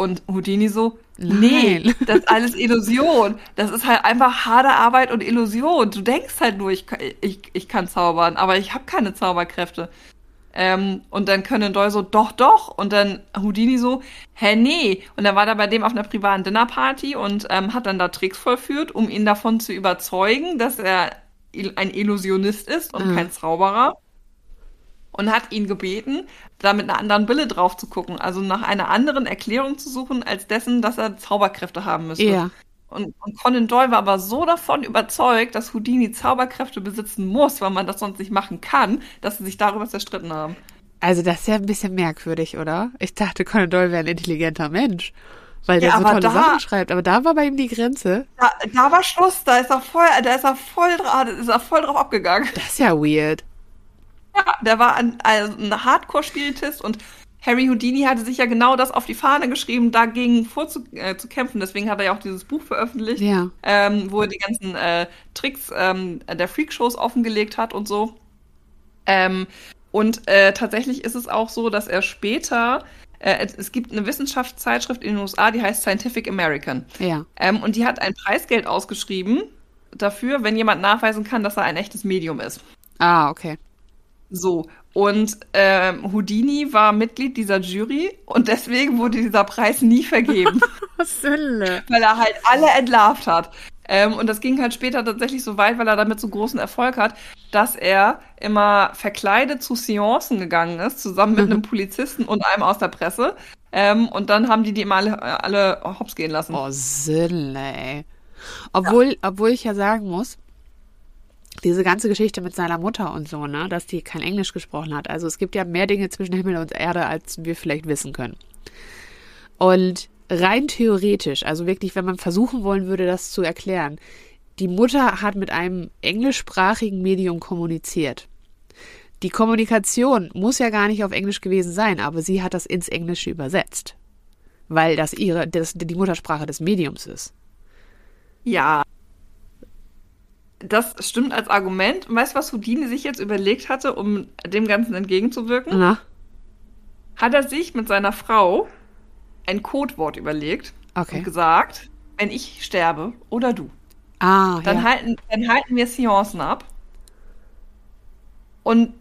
Und Houdini so, nee, Nein. das ist alles Illusion. Das ist halt einfach harte Arbeit und Illusion. Du denkst halt nur, ich, kann- ich, ich kann zaubern, aber ich habe keine Zauberkräfte. Ähm, und dann Conan Doyle so, doch, doch. Und dann Houdini so, hä, nee. Und dann war er bei dem auf einer privaten Dinnerparty und ähm, hat dann da Tricks vollführt, um ihn davon zu überzeugen, dass er ein Illusionist ist und Mhm. kein Zauberer. Und hat ihn gebeten, da mit einer anderen Brille drauf zu gucken. Also nach einer anderen Erklärung zu suchen, als dessen, dass er Zauberkräfte haben müsste. Ja. Und, und Conan Doyle war aber so davon überzeugt, dass Houdini Zauberkräfte besitzen muss, weil man das sonst nicht machen kann, dass sie sich darüber zerstritten haben. Also das ist ja ein bisschen merkwürdig, oder? Ich dachte, Conan Doyle wäre ein intelligenter Mensch, weil der Ja, so aber tolle da- Sachen schreibt. Aber da war bei ihm die Grenze. Da, da war Schluss, da ist er voll, da ist er voll, da ist er voll drauf abgegangen. Das ist ja weird. Ja, der war ein, ein Hardcore-Spiritist und Harry Houdini hatte sich ja genau das auf die Fahne geschrieben, dagegen vorzukämpfen. Äh. Deswegen hat er ja auch dieses Buch veröffentlicht, Ja. ähm, wo er die ganzen äh, Tricks ähm, der Freakshows offengelegt hat und so. Ähm, und äh, tatsächlich ist es auch so, dass er später, äh, es, es gibt eine Wissenschaftszeitschrift in den USA, die heißt Scientific American. Ja. Ähm, und die hat ein Preisgeld ausgeschrieben dafür, wenn jemand nachweisen kann, dass er ein echtes Medium ist. Ah, okay. So, und ähm, Houdini war Mitglied dieser Jury und deswegen wurde dieser Preis nie vergeben, Was Hölle. weil er halt alle entlarvt hat. Ähm, und das ging halt später tatsächlich so weit, weil er damit so großen Erfolg hat, dass er immer verkleidet zu Seancen gegangen ist, zusammen mit einem Polizisten und einem aus der Presse. Ähm, und dann haben die die immer alle, alle hops gehen lassen. Oh, Sülle, ey. Obwohl, obwohl ich ja sagen muss, diese ganze Geschichte mit seiner Mutter und so, ne, dass die kein Englisch gesprochen hat. Also es gibt ja mehr Dinge zwischen Himmel und Erde, als wir vielleicht wissen können. Und rein theoretisch, also wirklich, wenn man versuchen wollen würde, das zu erklären, die Mutter hat mit einem englischsprachigen Medium kommuniziert. Die Kommunikation muss ja gar nicht auf Englisch gewesen sein, aber sie hat das ins Englische übersetzt. Weil das ihre, das die Muttersprache des Mediums ist. Ja. Das stimmt als Argument. Und weißt du, was Houdini sich jetzt überlegt hatte, um dem Ganzen entgegenzuwirken? Na? Hat er sich mit seiner Frau ein Codewort überlegt Okay. und gesagt, wenn ich sterbe oder du, Ah, dann, ja. halten, dann halten wir Seancen ab. Und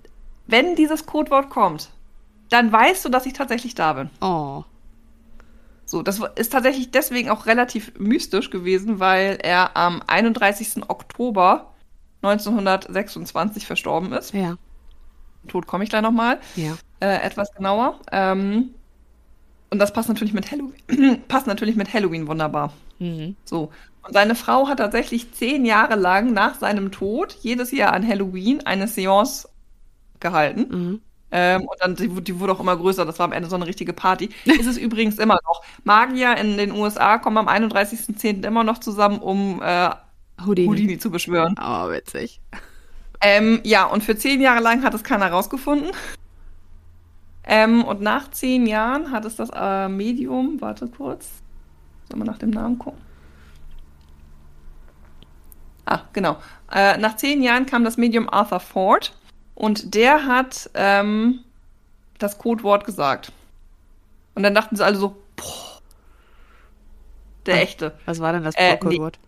wenn dieses Codewort kommt, dann weißt du, dass ich tatsächlich da bin. Oh. So, das ist tatsächlich deswegen auch relativ mystisch gewesen, weil er am 31. Oktober 1926 verstorben ist. Ja. Tod komme ich gleich nochmal. Ja. Äh, etwas genauer. Ähm, und das passt natürlich mit Halloween, passt natürlich mit Halloween wunderbar. Mhm. So. Und seine Frau hat tatsächlich zehn Jahre lang nach seinem Tod jedes Jahr an Halloween eine Seance gehalten. Mhm. Ähm, und dann, die, die wurde auch immer größer. Das war am Ende so eine richtige Party. Ist es übrigens immer noch. Magier in den USA kommen am 31.10. immer noch zusammen, um äh, Houdini. Houdini zu beschwören. Oh, witzig. Ähm, ja, und für zehn Jahre lang hat es keiner rausgefunden. Ähm, und nach zehn Jahren hat es das äh, Medium, warte kurz, sollen wir nach dem Namen gucken? Ah, genau. Äh, nach zehn Jahren kam das Medium Arthur Ford und der hat ähm, das Codewort gesagt. Und dann dachten sie alle so, boah, der Ah. echte. Was war denn das Äh, Codewort?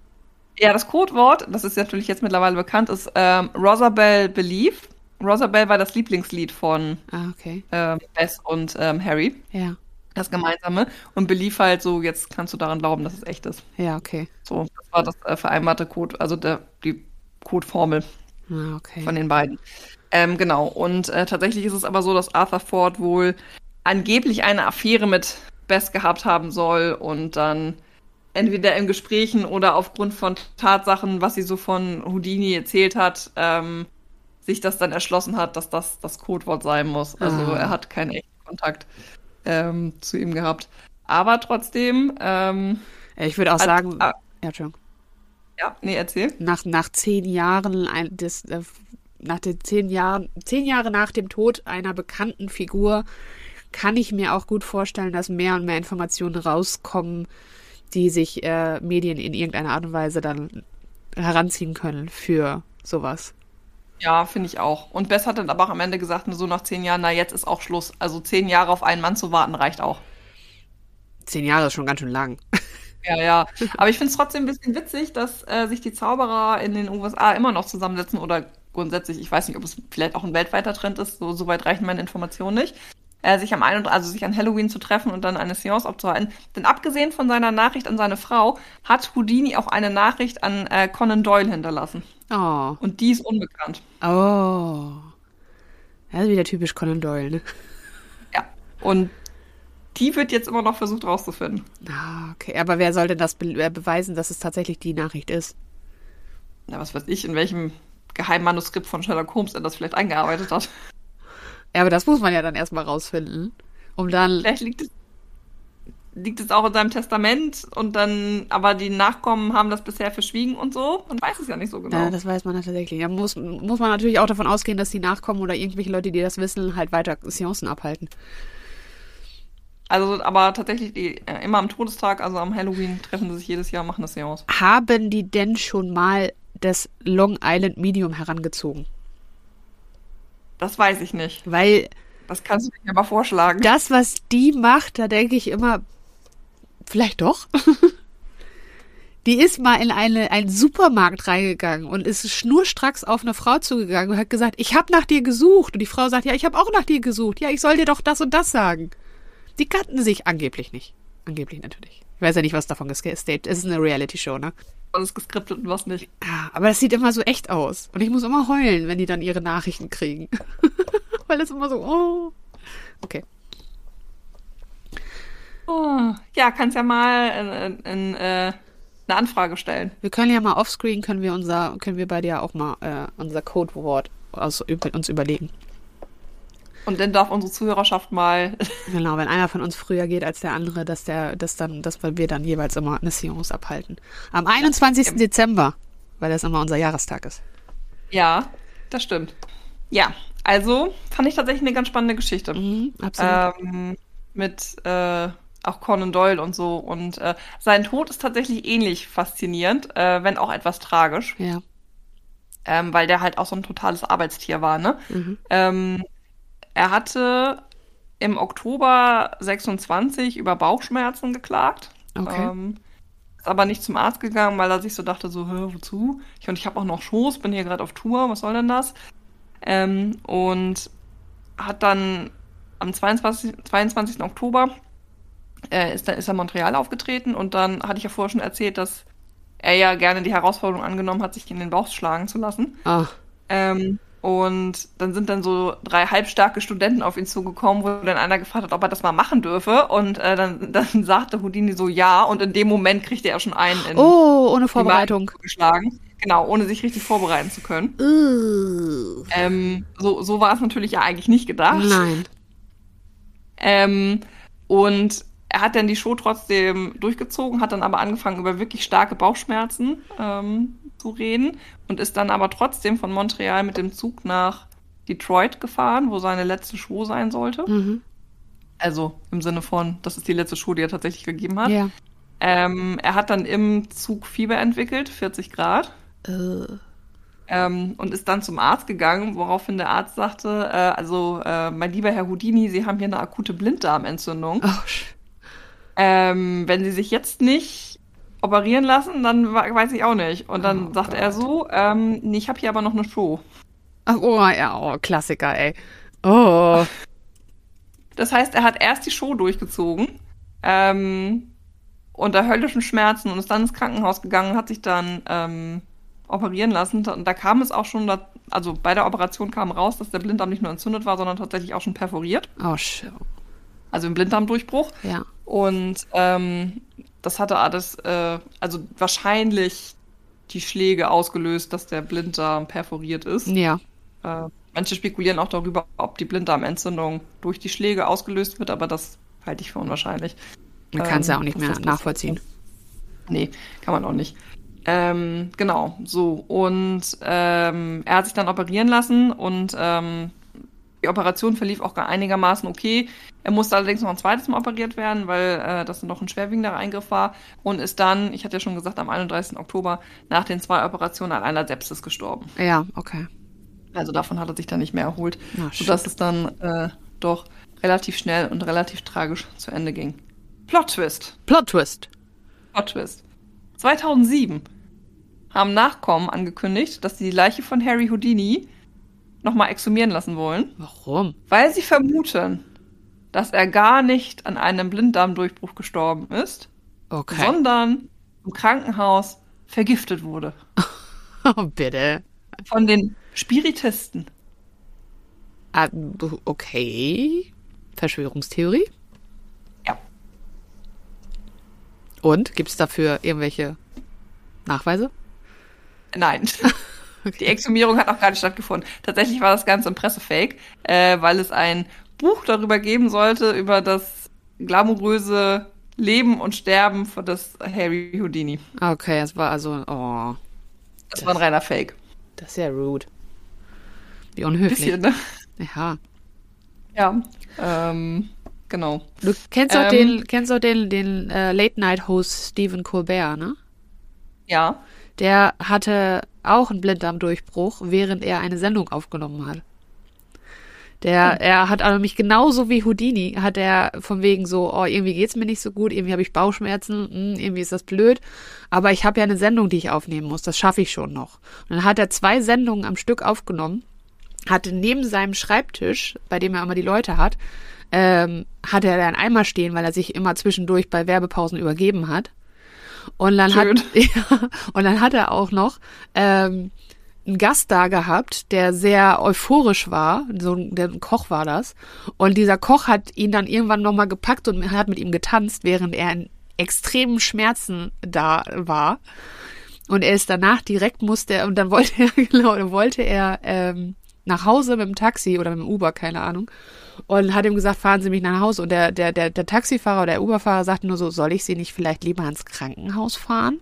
Ja, das Codewort, das ist natürlich jetzt mittlerweile bekannt, ist ähm, Rosabelle Believe. Rosabelle war das Lieblingslied von Ah, okay. ähm, Bess und ähm, Harry, Ja. das gemeinsame. Und Believe halt so, jetzt kannst du daran glauben, dass es echt ist. Ja, okay. So, das war das äh, vereinbarte Code, also der, die Codeformel Ah, okay. von den beiden. Ähm, genau, und äh, tatsächlich ist es aber so, dass Arthur Ford wohl angeblich eine Affäre mit Bess gehabt haben soll und dann entweder in Gesprächen oder aufgrund von Tatsachen, was sie so von Houdini erzählt hat, ähm, sich das dann erschlossen hat, dass das das Codewort sein muss. Also Ah. er hat keinen echten Kontakt ähm, zu ihm gehabt. Aber trotzdem, ähm, ich würde auch Hat- sagen, ah. ja, Entschuldigung. ja, nee, erzähl. nach, nach zehn Jahren, ein, das, äh, nach den zehn Jahren, zehn Jahre nach dem Tod einer bekannten Figur, kann ich mir auch gut vorstellen, dass mehr und mehr Informationen rauskommen, die sich äh, Medien in irgendeiner Art und Weise dann heranziehen können für sowas. Ja, finde ich auch. Und Bess hat dann aber auch am Ende gesagt, nur so nach zehn Jahren, na jetzt ist auch Schluss. Also zehn Jahre auf einen Mann zu warten reicht auch. Zehn Jahre ist schon ganz schön lang. Ja, ja. Aber ich finde es trotzdem ein bisschen witzig, dass äh, sich die Zauberer in den USA immer noch zusammensetzen oder grundsätzlich, ich weiß nicht, ob es vielleicht auch ein weltweiter Trend ist, so, so weit reichen meine Informationen nicht, äh, sich am 31, also sich an Halloween zu treffen und dann eine Seance abzuhalten. Denn abgesehen von seiner Nachricht an seine Frau, hat Houdini auch eine Nachricht an äh, Conan Doyle hinterlassen. Oh. Und die ist unbekannt. Oh. Das ist wieder typisch Conan Doyle, ne? Ja. Und die wird jetzt immer noch versucht rauszufinden. Ah, okay. Aber wer soll denn das be äh, beweisen, dass es tatsächlich die Nachricht ist? Na, was weiß ich, in welchem Geheimmanuskript von Sherlock Holmes er das vielleicht eingearbeitet hat. Ja, aber das muss man ja dann erstmal rausfinden. Um dann. Vielleicht liegt es, liegt es auch in seinem Testament und dann, aber die Nachkommen haben das bisher verschwiegen und so. Man weiß es ja nicht so genau. Ja, das weiß man tatsächlich. Da muss, muss man natürlich auch davon ausgehen, dass die Nachkommen oder irgendwelche Leute, die das wissen, halt weiter Seancen abhalten. also, aber tatsächlich, die, äh, immer am Todestag, also am Halloween, treffen sie sich jedes Jahr, machen eine Seance. Haben die denn schon mal das Long Island Medium herangezogen? Das weiß ich nicht. Weil Das kannst du mir aber vorschlagen. das, was die macht, da denke ich immer, vielleicht doch. Die ist mal in eine, einen Supermarkt reingegangen und ist schnurstracks auf eine Frau zugegangen und hat gesagt, ich habe nach dir gesucht. Und die Frau sagt, ja, ich habe auch nach dir gesucht. Ja, ich soll dir doch das und das sagen. Die kannten sich angeblich nicht. Angeblich natürlich. Ich weiß ja nicht, was davon gestaged ist. Es ist eine Reality-Show, ne? Ist geskriptet und was nicht. Ja, aber das sieht immer so echt aus. Und ich muss immer heulen, wenn die dann ihre Nachrichten kriegen. Weil das immer so, oh. Okay. Oh, ja, kannst ja mal in, in, äh, eine Anfrage stellen. Wir können ja mal offscreen, können wir unser, können wir bei dir auch mal äh, unser Codewort aus, über, uns überlegen. Und dann darf unsere Zuhörerschaft mal. Genau, wenn einer von uns früher geht als der andere, dass der, dass dann, dass wir dann jeweils immer eine Seance abhalten. Am 21. Ja. Dezember, weil das immer unser Jahrestag ist. Ja, das stimmt. Ja, also fand ich tatsächlich eine ganz spannende Geschichte. Mhm, absolut. Ähm, mit äh, auch Conan Doyle und so. Und äh, sein Tod ist tatsächlich ähnlich faszinierend, äh, wenn auch etwas tragisch. Ja. Ähm, weil der halt auch so ein totales Arbeitstier war, ne? Mhm. Ähm, er hatte im Oktober 26 über Bauchschmerzen geklagt. Okay. Ähm, ist aber nicht zum Arzt gegangen, weil er sich so dachte, so, Hä, wozu? Ich, und ich habe auch noch Schoß, bin hier gerade auf Tour, was soll denn das? Ähm, und hat dann am 22, 22. Oktober äh, ist, ist er Montreal aufgetreten und dann hatte ich ja vorher schon erzählt, dass er ja gerne die Herausforderung angenommen hat, sich in den Bauch schlagen zu lassen. Ah. Ähm, und dann sind dann so drei halbstarke Studenten auf ihn zugekommen, wo dann einer gefragt hat, ob er das mal machen dürfe. Und äh, dann, dann sagte Houdini so ja. Und in dem Moment kriegte er schon einen in Oh, ohne Vorbereitung. geschlagen. Genau, ohne sich richtig vorbereiten zu können. Uh. Ähm, so, so war es natürlich ja eigentlich nicht gedacht. Nein. Ähm, und er hat dann die Show trotzdem durchgezogen, hat dann aber angefangen, über wirklich starke Bauchschmerzen ähm, zu reden und ist dann aber trotzdem von Montreal mit dem Zug nach Detroit gefahren, wo seine letzte Show sein sollte. Mhm. Also im Sinne von, das ist die letzte Show, die er tatsächlich gegeben hat. Ja. Ähm, er hat dann im Zug Fieber entwickelt, 40 Grad. Uh. Ähm, und ist dann zum Arzt gegangen, woraufhin der Arzt sagte, äh, also äh, mein lieber Herr Houdini, Sie haben hier eine akute Blinddarmentzündung. Oh, ähm, wenn Sie sich jetzt nicht operieren lassen, dann weiß ich auch nicht. Und dann oh, sagt Gott. er so, ähm, nee, ich habe hier aber noch eine Show. Ach, oh, ja, oh, Klassiker, ey. Oh. Das heißt, er hat erst die Show durchgezogen, ähm, unter höllischen Schmerzen und ist dann ins Krankenhaus gegangen, hat sich dann ähm, operieren lassen. Und da kam es auch schon, da, also bei der Operation kam raus, dass der Blinddarm nicht nur entzündet war, sondern tatsächlich auch schon perforiert. Oh, shit. Also im Blinddarmdurchbruch. Ja. Und ähm, das hatte alles, äh, also wahrscheinlich die Schläge ausgelöst, dass der Blinddarm perforiert ist. Ja. Äh, manche spekulieren auch darüber, ob die Blinddarmentzündung durch die Schläge ausgelöst wird, aber das halte ich für unwahrscheinlich. Man kann es ja auch nicht mehr nachvollziehen. Nee, kann man auch nicht. Ähm, genau, so. Und ähm, er hat sich dann operieren lassen und ähm, die Operation verlief auch einigermaßen okay. Er musste allerdings noch ein zweites Mal operiert werden, weil äh, das noch ein schwerwiegender Eingriff war und ist dann, ich hatte ja schon gesagt, am 31. Oktober nach den zwei Operationen an einer Sepsis gestorben. Ja, okay. Also davon hat er sich dann nicht mehr erholt, Ach, sodass es dann äh, doch relativ schnell und relativ tragisch zu Ende ging. Plot Twist. Plot Twist. Plot Twist. 2007 haben Nachkommen angekündigt, dass sie die Leiche von Harry Houdini nochmal exhumieren lassen wollen. Warum? Weil sie vermuten, dass er gar nicht an einem Blinddarmdurchbruch gestorben ist, okay. sondern im Krankenhaus vergiftet wurde. Oh, bitte. Von den Spiritisten. Ah, okay. Verschwörungstheorie? Ja. Und gibt es dafür irgendwelche Nachweise? Nein. Die Exhumierung hat auch gar nicht stattgefunden. Tatsächlich war das Ganze ein Pressefake, äh, weil es ein Buch darüber geben sollte, über das glamouröse Leben und Sterben von das Harry Houdini. Okay, es war also, oh. Das, das war ein reiner Fake. Das ist ja rude. Wie unhöflich. Bisschen, ne? Ja. Ja, ähm, genau. Du kennst auch ähm, den, kennst auch den, den äh, Late-Night-Host Stephen Colbert, ne? Ja. Der hatte auch einen Blinddarmdurchbruch, während er eine Sendung aufgenommen hat. Der, hm. er hat aber mich genauso wie Houdini, hat er von wegen so, oh, irgendwie geht's mir nicht so gut, irgendwie habe ich Bauchschmerzen, hm, irgendwie ist das blöd, aber ich habe ja eine Sendung, die ich aufnehmen muss, das schaffe ich schon noch. Und dann hat er zwei Sendungen am Stück aufgenommen, hatte neben seinem Schreibtisch, bei dem er immer die Leute hat, ähm, hatte er einen Eimer stehen, weil er sich immer zwischendurch bei Werbepausen übergeben hat. Und dann Schön. hat ja, und dann hat er auch noch ähm, einen Gast da gehabt, der sehr euphorisch war, so der ein Koch war das. Und dieser Koch hat ihn dann irgendwann nochmal gepackt und hat mit ihm getanzt, während er in extremen Schmerzen da war. Und er ist danach direkt musste er, und dann wollte er, genau, dann wollte er ähm, nach Hause mit dem Taxi oder mit dem Uber, keine Ahnung. Und hat ihm gesagt, fahren Sie mich nach Hause. Und der, der, der, der Taxifahrer oder der Uberfahrer sagte nur so, soll ich Sie nicht vielleicht lieber ins Krankenhaus fahren?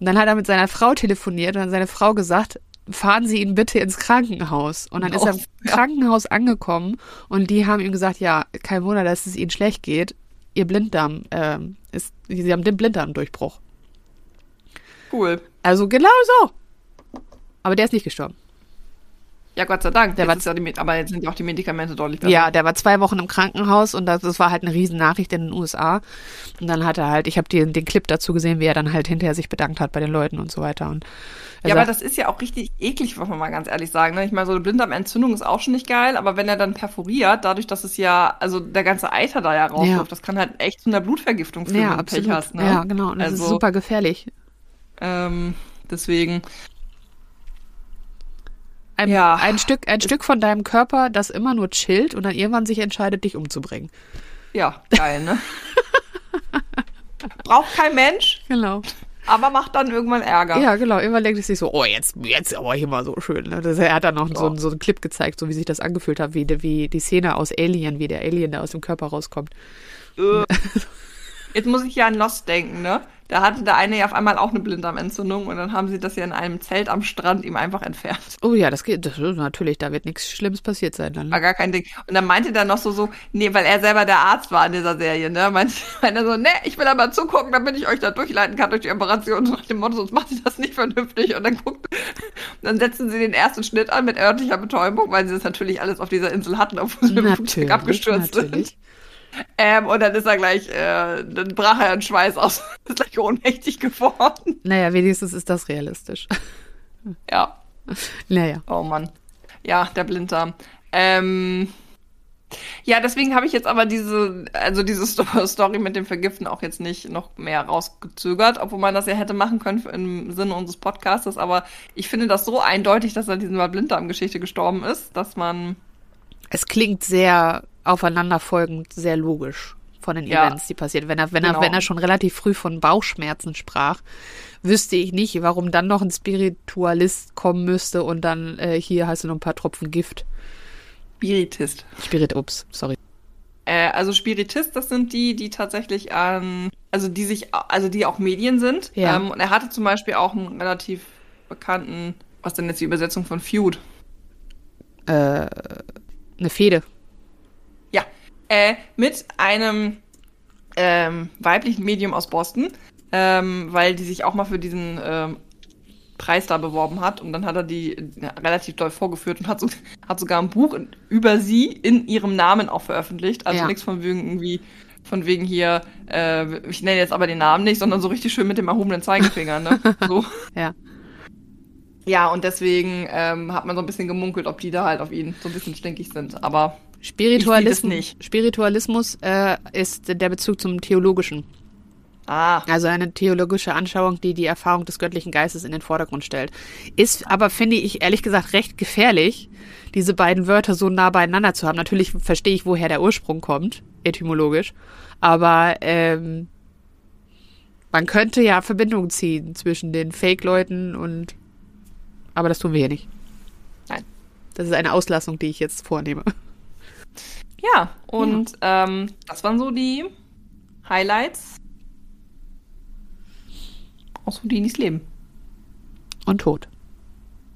Und dann hat er mit seiner Frau telefoniert und hat seine Frau gesagt, fahren Sie ihn bitte ins Krankenhaus. Und dann ist er im Oh, ja. Krankenhaus angekommen und die haben ihm gesagt, ja, kein Wunder, dass es Ihnen schlecht geht. Ihr Blinddarm ähm, ist, Sie haben den Blinddarmdurchbruch. Cool. Also genau so. Aber der ist nicht gestorben. Ja, Gott sei Dank. Der Jetzt war- ist ja die, aber jetzt sind ja auch die Medikamente deutlich besser. Ja, der war zwei Wochen im Krankenhaus und das, das war halt eine riesen Nachricht in den USA. Und dann hat er halt, ich habe den, den Clip dazu gesehen, wie er dann halt hinterher sich bedankt hat bei den Leuten und so weiter. Und Ja, aber sagt, das ist ja auch richtig eklig, muss man mal ganz ehrlich sagen. Ne? Ich meine, so eine Blinddarmentzündung ist auch schon nicht geil, aber wenn er dann perforiert, dadurch, dass es ja, also der ganze Eiter da ja rausläuft, Ja. das kann halt echt zu einer Blutvergiftung führen, ja, wenn du. Pech hast. Ne? Ja, genau. Und das ist Also- super gefährlich. Ähm, deswegen, Ein, Ja. ein, Stück, ein Stück von deinem Körper, das immer nur chillt und dann irgendwann sich entscheidet, dich umzubringen. ja, geil, ne? Braucht kein Mensch, Genau. aber macht dann irgendwann Ärger. Ja, genau. Irgendwann denkt es sich so, oh, jetzt, jetzt aber hier mal so schön. Ne? Das, er hat dann noch so, Ja. einen- so einen Clip gezeigt, so wie sich das angefühlt hat, wie, die- wie die Szene aus Alien, wie der Alien da aus dem Körper rauskommt. Äh. Jetzt muss ich ja an Lost denken, ne? Da hatte der eine ja auf einmal auch eine Blinddarmentzündung und dann haben sie das ja in einem Zelt am Strand ihm einfach entfernt. Oh ja, das geht, das ist natürlich, da wird nichts Schlimmes passiert sein dann. War gar kein Ding. Und dann meinte der noch so, so, nee, weil er selber der Arzt war in dieser Serie, ne? Meinte, meinte er so, ne, ich will aber zugucken, damit ich euch da durchleiten kann durch die Operation. So nach dem Motto, sonst macht sie das nicht vernünftig. Und dann guckt, dann setzen sie den ersten Schnitt an mit örtlicher Betäubung, weil sie das natürlich alles auf dieser Insel hatten, obwohl sie mit dem Flugzeug abgestürzt natürlich. sind. Ähm, und dann ist er gleich, äh, dann brach er in Schweiß aus, ist gleich ohnmächtig geworden. Naja, wenigstens ist das realistisch. Ja, Naja. oh Mann. Ja, der Blinddarm. Ähm, ja, deswegen habe ich jetzt aber diese, also diese Sto- Story mit dem Vergiften auch jetzt nicht noch mehr rausgezögert, obwohl man das ja hätte machen können im Sinne unseres Podcastes. Aber ich finde das so eindeutig, dass er diesen Blinddarm-Geschichte gestorben ist, dass man, Es klingt sehr aufeinanderfolgend, sehr logisch von den Ja. Events, die passiert. Wenn er, wenn Genau. er, wenn er schon relativ früh von Bauchschmerzen sprach, wüsste ich nicht, warum dann noch ein Spiritualist kommen müsste und dann äh, hier hast du noch ein paar Tropfen Gift. Spiritist. Spirit, ups, sorry. Äh, also Spiritist, das sind die, die tatsächlich an, also die sich, also die auch Medien sind. Ja. Ähm, und er hatte zum Beispiel auch einen relativ bekannten, was denn jetzt die Übersetzung von Feud? Äh, eine Fehde. Äh, mit einem ähm, weiblichen Medium aus Boston, ähm, weil die sich auch mal für diesen ähm, Preis da beworben hat und dann hat er die äh, relativ doll vorgeführt und hat, so, hat sogar ein Buch über sie in ihrem Namen auch veröffentlicht. Also Ja. nichts von wegen irgendwie, von wegen hier, äh, ich nenne jetzt aber den Namen nicht, sondern so richtig schön mit dem erhobenen Zeigefinger, ne? So. Ja. Ja, und deswegen ähm, hat man so ein bisschen gemunkelt, ob die da halt auf ihn so ein bisschen stinkig sind. Aber Spiritualismus. Spiritualismus äh, ist der Bezug zum Theologischen. ah, Also eine theologische Anschauung, die die Erfahrung des göttlichen Geistes in den Vordergrund stellt. Ist aber, finde ich, ehrlich gesagt recht gefährlich, diese beiden Wörter so nah beieinander zu haben. Natürlich verstehe ich, woher der Ursprung kommt, etymologisch. Aber ähm, man könnte ja Verbindungen ziehen zwischen den Fake-Leuten und... Aber das tun wir hier nicht. Nein. Das ist eine Auslassung, die ich jetzt vornehme. Ja, und Ähm, das waren so die Highlights aus Houdinis Leben Und tot.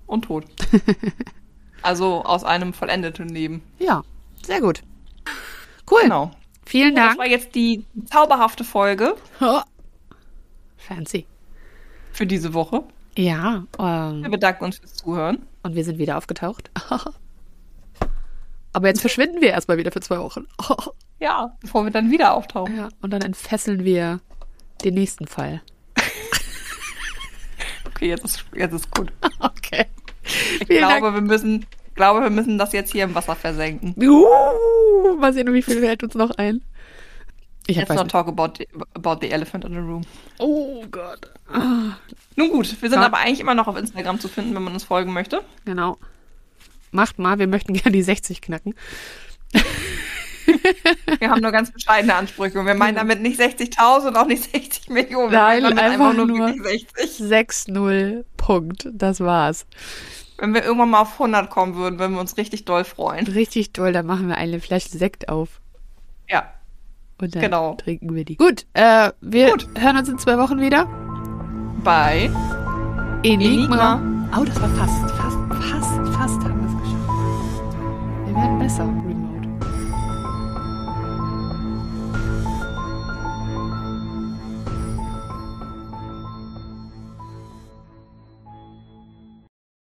und Tod. also aus einem vollendeten Leben. Ja, sehr gut. Cool. Genau. Vielen Das Dank. war jetzt die zauberhafte Folge Oh. Fancy. für diese Woche. Ja, Wir ähm, bedanken uns fürs Zuhören. und wir sind wieder aufgetaucht. Aber jetzt verschwinden wir erstmal wieder für zwei Wochen. Ja, bevor wir dann wieder auftauchen. Ja, und dann entfesseln wir den nächsten Fall. Okay, jetzt ist, jetzt ist gut. Okay. Ich Vielen glaube, Dank. wir müssen, glaube, wir müssen das jetzt hier im Wasser versenken. Uh, mal sehen, wie viel hält uns noch ein. Ich Let's not talk about the, about the elephant in the room. Oh Gott. Nun gut, wir sind Ja. aber eigentlich immer noch auf Instagram zu finden, wenn man uns folgen möchte. Genau. Macht mal, wir möchten gerne die 60 knacken. Wir haben nur ganz bescheidene Ansprüche und wir meinen damit nicht 60.000 und auch nicht 60 Millionen. Wir Nein, damit einfach nur wirklich 60. 6-0, Punkt. Das war's. Wenn wir irgendwann mal auf 100 kommen würden, würden wir uns richtig doll freuen. Richtig toll, dann machen wir eine Flasche Sekt auf. Ja, Und dann Genau. trinken wir die. Gut, äh, wir Gut. hören uns in zwei Wochen wieder. bei Enigma. Enigma. Oh, das war fast, fast, fast, fast haben